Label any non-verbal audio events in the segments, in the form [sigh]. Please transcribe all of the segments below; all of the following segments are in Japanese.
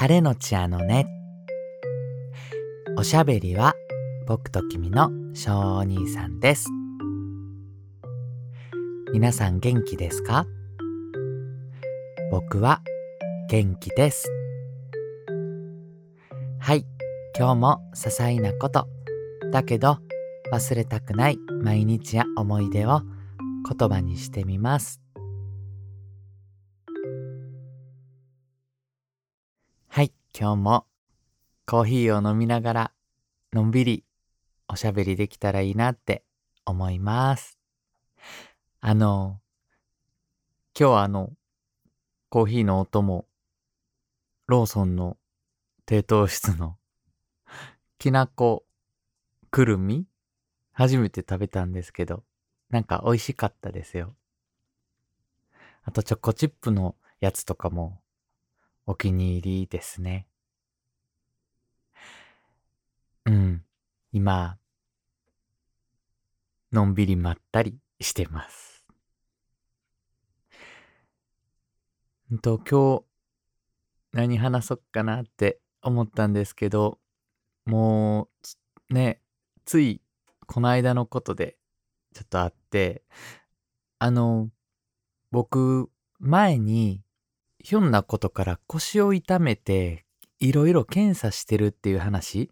晴れのちあのね。おしゃべりは僕と君の小お兄さんです。皆さん元気ですか？僕は元気です。はい、今日も些細なこと、だけど忘れたくない毎日や思い出を言葉にしてみます。はい、今日もコーヒーを飲みながらのんびりおしゃべりできたらいいなって思います。あの、今日はあの、コーヒーの音もローソンの低糖質の [laughs] きなこくるみ初めて食べたんですけど、なんか美味しかったですよ。あとチョコチップのやつとかもお気に入りですね。うん。今、のんびりまったりしてます。んと、今日、何話そっかなって思ったんですけど、もう、ね、つい、この間のことで、ちょっとあって、あの、僕、前に、ひょんなことから腰を痛めて、いろいろ検査してるっていう話、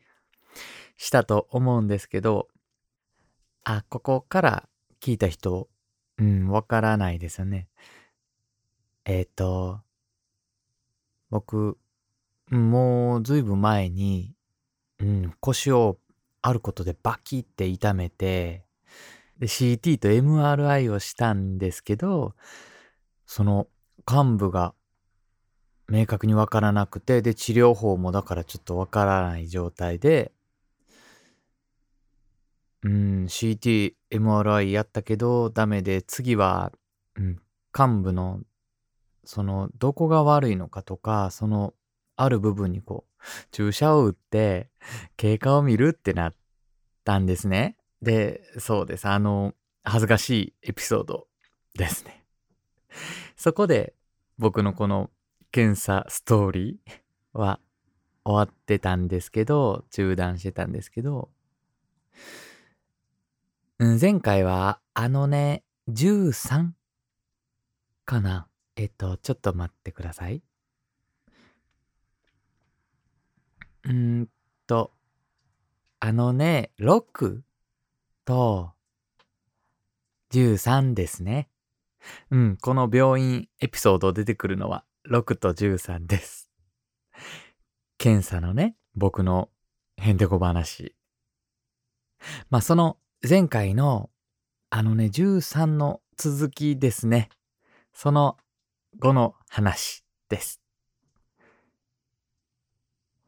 したと思うんですけど、あ、ここから聞いた人、うん、わからないですよね。えっ、と、僕、もうずいぶん前に、うん、腰をあることでバキって痛めて、で、CT と MRI をしたんですけど、その幹部が明確にわからなくて、で、治療法もだからちょっとわからない状態で、うん、CT、MRI やったけどダメで、次は、うん、幹部の、その、どこが悪いのかとか、その、ある部分にこう、注射を打って、経過を見るってなったんですね。で、そうです。あの、恥ずかしいエピソードですね。そこで、僕のこの検査ストーリーは終わってたんですけど、中断してたんですけど、うん、前回は、あのね、13かな。えっと、ちょっと待ってください。うんと、あのね、6と13ですね。うん、この病院エピソード出てくるのは6と13です。検査のね、僕のへんてこ話。まあ、その前回のあのね、13の続きですね。その後の話です。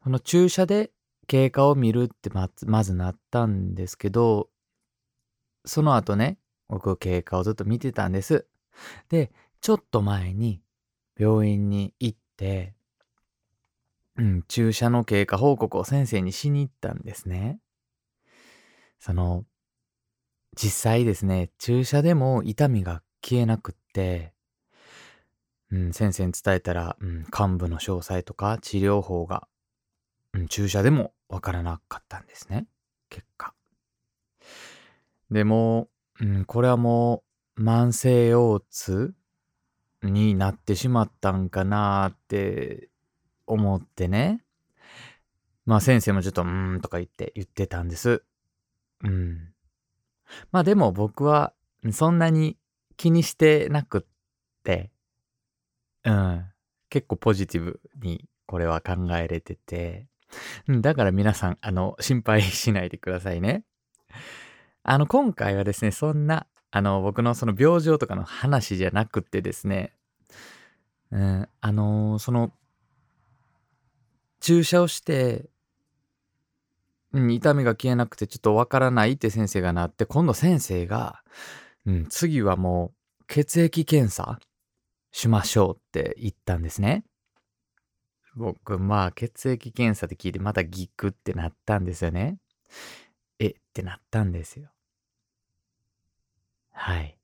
この注射で経過を見るってまずまずなったんですけど、その後ね、僕経過をずっと見てたんです。で、ちょっと前に病院に行って、うん、注射の経過報告を先生にしに行ったんですね。その、実際ですね、注射でも痛みが消えなくって、うん、先生に伝えたら、うん、幹部の詳細とか治療法が、うん、注射でもわからなかったんですね。結果。でも、うん、これはもう慢性腰痛になってしまったんかなって思ってね。まあ先生もちょっとうーんとか言って言ってたんです。うん。まあでも僕はそんなに気にしてなくって、うん。結構ポジティブにこれは考えれてて、だから皆さん、あの、心配しないでくださいね。あの、今回はですね、そんな、あの、僕のその病状とかの話じゃなくてですね、うん、あのその、注射をして、うん、痛みが消えなくてちょっとわからないって先生がなって、今度先生が、うん、次はもう血液検査しましょうって言ったんですね。僕、まあ血液検査って聞いてまたギクってなったんですよね。えってなったんですよ。はい。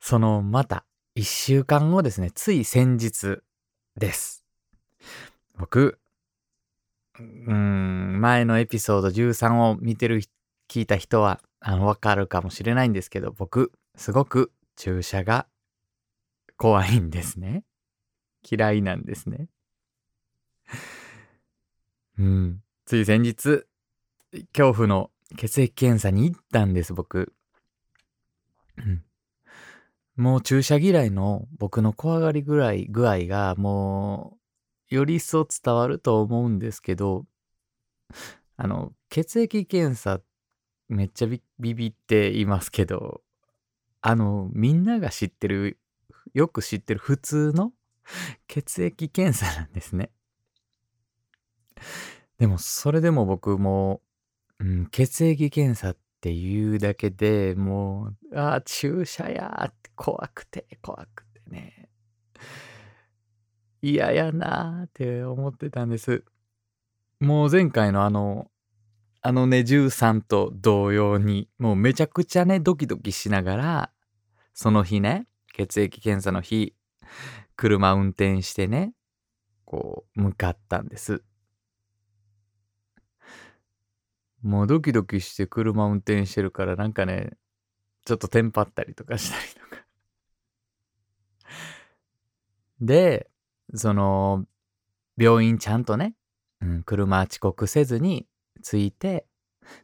そのまた一週間後ですね、つい先日です。僕、うーん、前のエピソード13を見てる、聞いた人は、あの、わかるかもしれないんですけど、僕、すごく注射が怖いんですね。嫌いなんですね。うん。つい先日、恐怖の血液検査に行ったんです、僕。うん。もう注射嫌いの僕の怖がりぐらい具合がもうより一層伝わると思うんですけど、あの、血液検査めっちゃビビっていますけど、あの、みんなが知ってる、よく知ってる普通の血液検査なんですね。でもそれでも僕も、うん、血液検査っっていうだけでもう、ああ、注射やーって怖くて怖くてね。嫌やなーって思ってたんです。もう前回のあの、あのね、13と同様に、もうめちゃくちゃね、ドキドキしながら、その日ね、血液検査の日、車運転してね、こう、向かったんです。もうドキドキして車運転してるからなんかね、ちょっとテンパったりとかしたりとか [laughs] で、その、病院ちゃんとね、うん、車遅刻せずに着いて、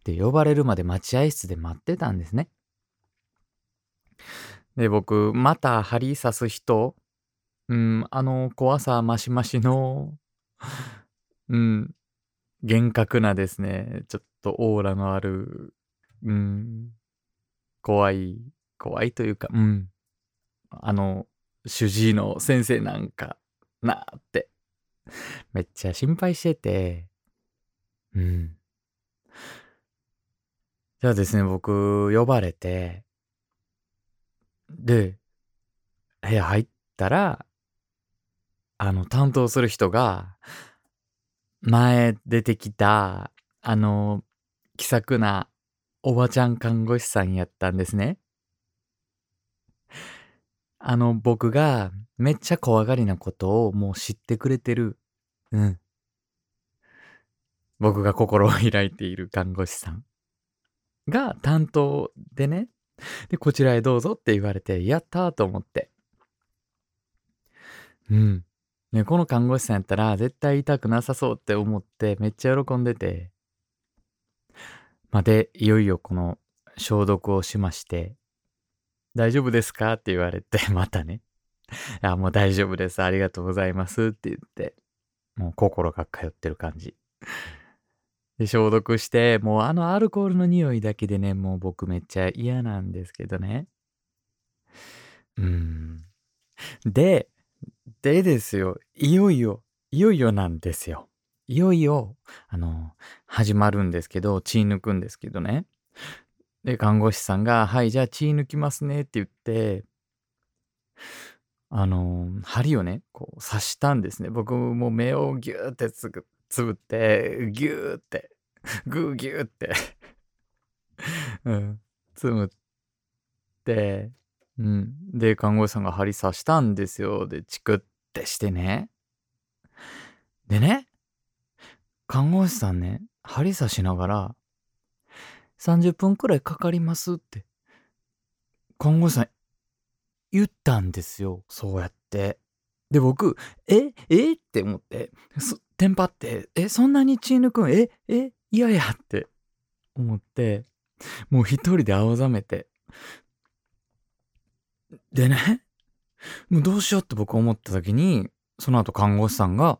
で、呼ばれるまで待合室で待ってたんですね。で、僕、また針刺す人、うん、あの怖さマシマシの、うん、厳格なですね、ちょっとオーラのある、うん、怖い、怖いというか、うん、あの、主治医の先生なんかなって、めっちゃ心配してて、うん。じゃあですね、僕、呼ばれて、で、部屋入ったら、あの、担当する人が、前出てきた、あの、気さくなおばちゃん看護師さんやったんですね。あの、僕がめっちゃ怖がりなことをもう知ってくれてる。うん。僕が心を開いている看護師さんが担当でね。で、こちらへどうぞって言われて、やったーと思って。うん。ね、この看護師さんやったら絶対痛くなさそうって思ってめっちゃ喜んでて。まあ、で、いよいよこの消毒をしまして、大丈夫ですかって言われて、[laughs] またね。あ、もう大丈夫です。ありがとうございますって言って、もう心が通ってる感じ。で、消毒して、もうあのアルコールの匂いだけでね、もう僕めっちゃ嫌なんですけどね。うん。で、でですよ、いよいよ、いよいよなんですよ。いよいよ、あの、始まるんですけど、血抜くんですけどね。で、看護師さんが、はい、じゃあ血抜きますねって言って、あの、針をね、こう刺したんですね。僕も目をギューってつぶつぶって、ギューって、グーギューってうん、つむって、うん。で、看護師さんが針刺したんですよ。で、チクってしてね。でね、看護師さんね、針刺しながら、30分くらいかかりますって、看護師さん言ったんですよ。そうやって。で、僕、ええ？って思って、テンパって、え、そんなに血抜くん？ええ？いやいやって思って、もう一人で青ざめて、でね、もうどうしようって僕思った時に、その後看護師さんが、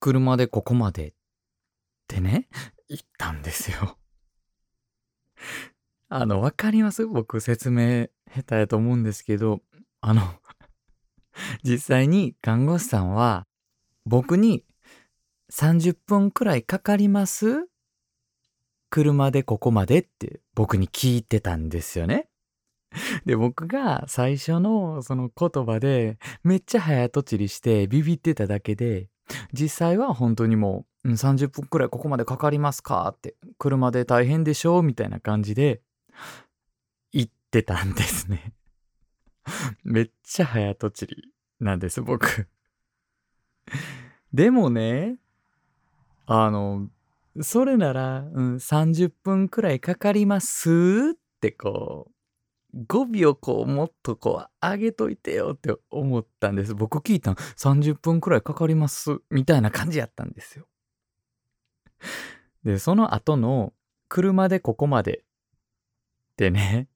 車でここまでってね、言ったんですよ。あの、わかります？僕説明下手やと思うんですけど、あの実際に看護師さんは、僕に30分くらいかかります？車でここまでって僕に聞いてたんですよね。[laughs] で、僕が最初のその言葉でめっちゃ早とちりしてビビってただけで、実際は本当にもう、30分くらいここまでかかりますかって、車で大変でしょみたいな感じで言ってたんですね。[laughs] めっちゃ早とちりなんです、僕。でもね、あの、それなら、うん、30分くらいかかりますってこう、語尾をこう、もっとこう、上げといてよって思ったんです。僕聞いたの、30分くらいかかります、みたいな感じやったんですよ。で、その後の、車でここまでってね、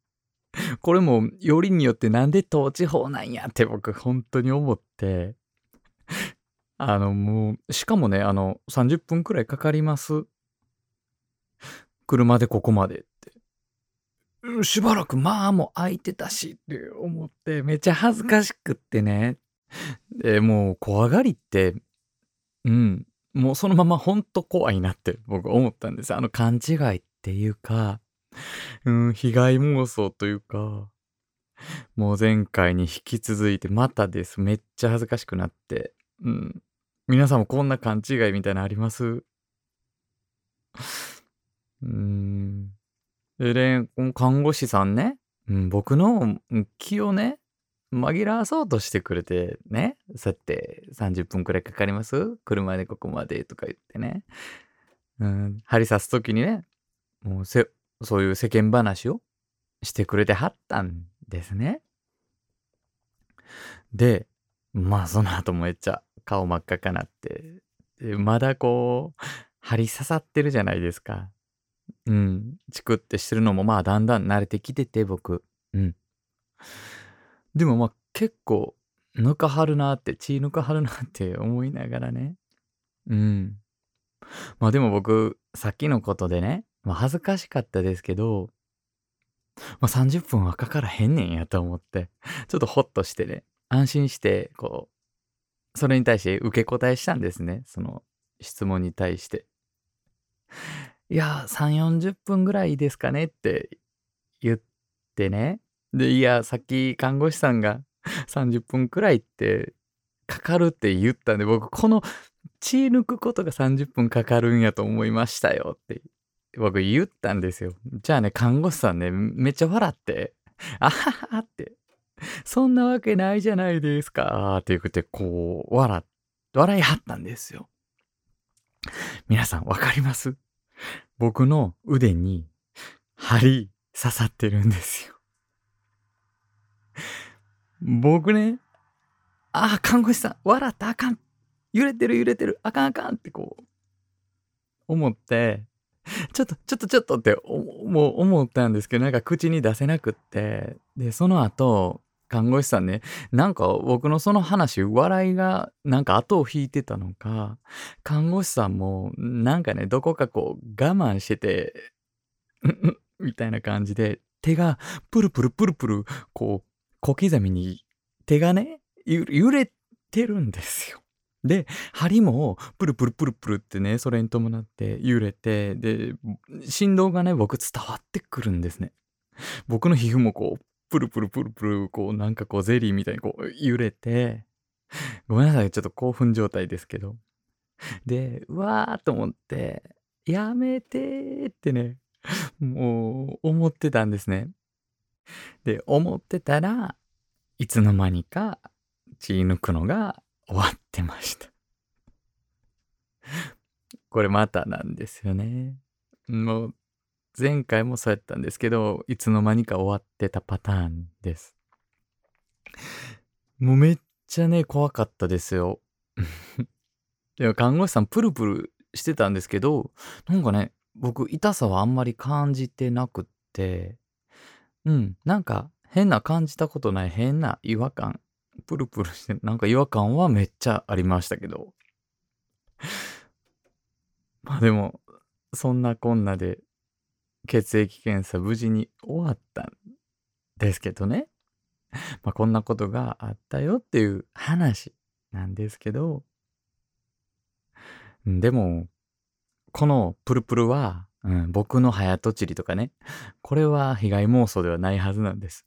これもよりによってなんで東地方なんやって僕本当に思って、あのもう、しかもね、あの、30分くらいかかります。車でここまでっ。しばらくまあもう空いてたしって思ってめっちゃ恥ずかしくってね。で、もう怖がりって、うん、もうそのままほんと怖いなって僕思ったんです。あの勘違いっていうか、うん、被害妄想というか、もう前回に引き続いてまたです。めっちゃ恥ずかしくなって。うん。皆さんもこんな勘違いみたいなのあります？[sighs] うーん。でね、看護師さんね、うん、僕の気をね、紛らわそうとしてくれてね、そうやって30分くらいかかります？車でここまでとか言ってね。うん、針刺す時にね、もうせ、そういう世間話をしてくれてはったんですね。で、まあその後もめっちゃ顔真っ赤かなって、まだこう、針刺さってるじゃないですか。うん。チクってしてるのもまあだんだん慣れてきてて、僕。うん。でもまあ結構、抜かはるなって、血抜かはるなって思いながらね。うん。まあでも僕、さっきのことでね、まあ恥ずかしかったですけど、まあ30分はかからへんねんやと思って、ちょっとホッとしてね、安心して、こう、それに対して受け答えしたんですね。その質問に対して。いや、3、40分ぐらいですかねって言ってね。で、いや、さっき看護師さんが30分くらいってかかるって言ったんで、僕、この血抜くことが30分かかるんやと思いましたよって僕言ったんですよ。じゃあね、看護師さんね、めっちゃ笑って、あははって、そんなわけないじゃないですかって言って、こう、笑、笑いはったんですよ。皆さんわかります？僕の腕に針刺さってるんですよ。僕ね、ああ、看護師さん、笑ったあかん。揺れてる揺れてる、あかんあかんってこう、思って、ちょっと、ちょっと、ちょっとってもう思ったんですけど、なんか口に出せなくって、で、その後、看護師さんね、なんか僕のその話、笑いがなんか後を引いてたのか、看護師さんもなんかね、どこかこう我慢してて、みたいな感じで、手がプルプルプルプル、こう、小刻みに手がね、揺れてるんですよ。で、針もプルプルプルプルってね、それに伴って揺れて、で、振動がね、僕伝わってくるんですね。僕の皮膚もこう、プルプルプルプル、こう、なんかこう、ゼリーみたいにこう、揺れて、ごめんなさい、ちょっと興奮状態ですけど。で、うわーと思って、やめてってね、もう、思ってたんですね。で、思ってたらいつの間にか血抜くのが終わってましたこれまたなんですよね。もう前回もそうやったんですけど、いつの間にか終わってたパターンです。もうめっちゃね、怖かったですよ。[laughs] でも看護師さんプルプルしてたんですけど、なんかね、僕痛さはあんまり感じてなくって、うん、なんか変な感じたことない変な違和感プルプルして、なんか違和感はめっちゃありましたけど。[laughs] まあでも、そんなこんなで血液検査無事に終わったんですけどね。まあこんなことがあったよっていう話なんですけど、でも、このプルプルは、うん、僕の早とちりとかね、これは被害妄想ではないはずなんです。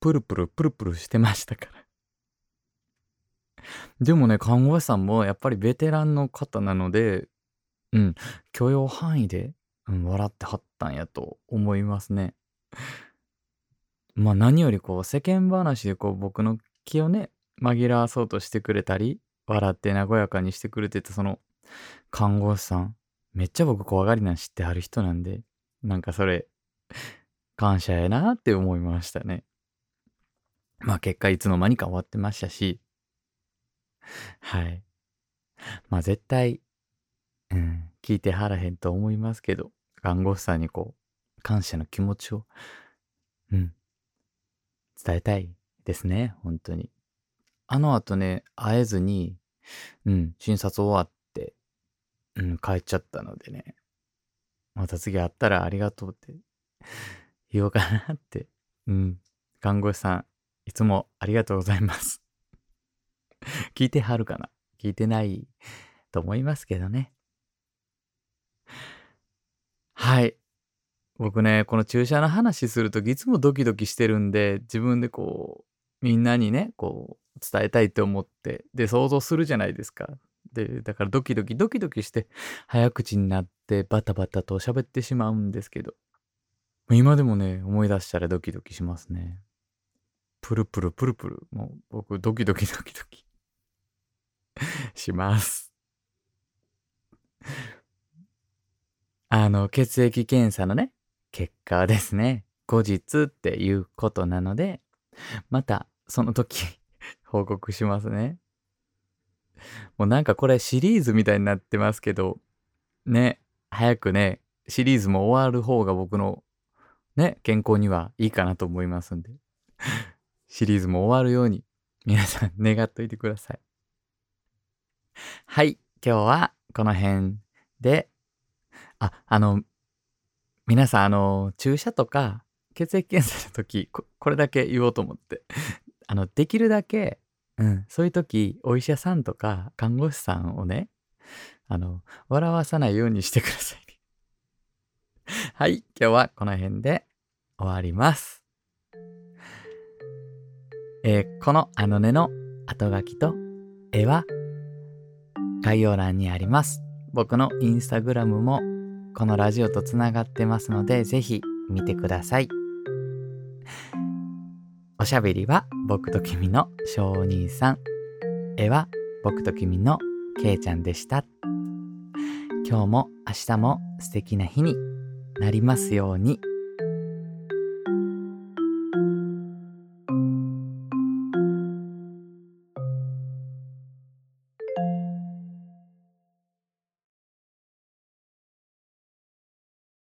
プルプルプルプルしてましたから。でもね、看護師さんもやっぱりベテランの方なので、うん、許容範囲で、うん、笑ってはったんやと思いますね。まあ何よりこう世間話でこう僕の気をね、紛らわそうとしてくれたり、笑って和やかにしてくれてたその看護師さん、めっちゃ僕怖がりなん知ってはる人なんで、なんかそれ、感謝やなって思いましたね。まあ結果いつの間にか終わってましたし、はい。まあ絶対、聞いてはらへんと思いますけど、看護師さんにこう、感謝の気持ちを、うん、伝えたいですね、本当に。あの後ね、会えずに、うん、診察終わって、うん、帰っちゃったのでね、また次会ったらありがとうって言おうかなって、うん、看護師さん、いつもありがとうございます。聞いてはるかな？聞いてないと思いますけどね。はい。僕ね、この注射の話するときいつもドキドキしてるんで、自分でこう、みんなにね、こう、伝えたいって思って、で、想像するじゃないですか。で、だからドキドキドキドキして、早口になってバタバタと喋ってしまうんですけど、今でもね、思い出したらドキドキしますね。プルプルプルプル。もう僕ドキドキドキドキ [laughs] します。あの、血液検査のね、結果はですね。後日っていうことなので、またその時 [laughs] 報告しますね。もうなんかこれシリーズみたいになってますけど、ね、早くね、シリーズも終わる方が僕のね、健康にはいいかなと思いますんで。[laughs] シリーズも終わるように皆さん願っといてください。はい、今日はこの辺で、あ、あの、皆さん、あの、注射とか血液検査の時こ、これだけ言おうと思って。[laughs] あの、できるだけ、うん、そういう時、お医者さんとか看護師さんをね、あの、笑わさないようにしてください、ね。[laughs] はい、今日はこの辺で終わります。えー、このあのねの後書きと絵は概要欄にあります。僕のインスタグラムもこのラジオとつながってますので、ぜひ見てください。おしゃべりは僕と君の小兄さん。絵は僕と君のけいちゃんでした。今日も明日も素敵な日になりますように。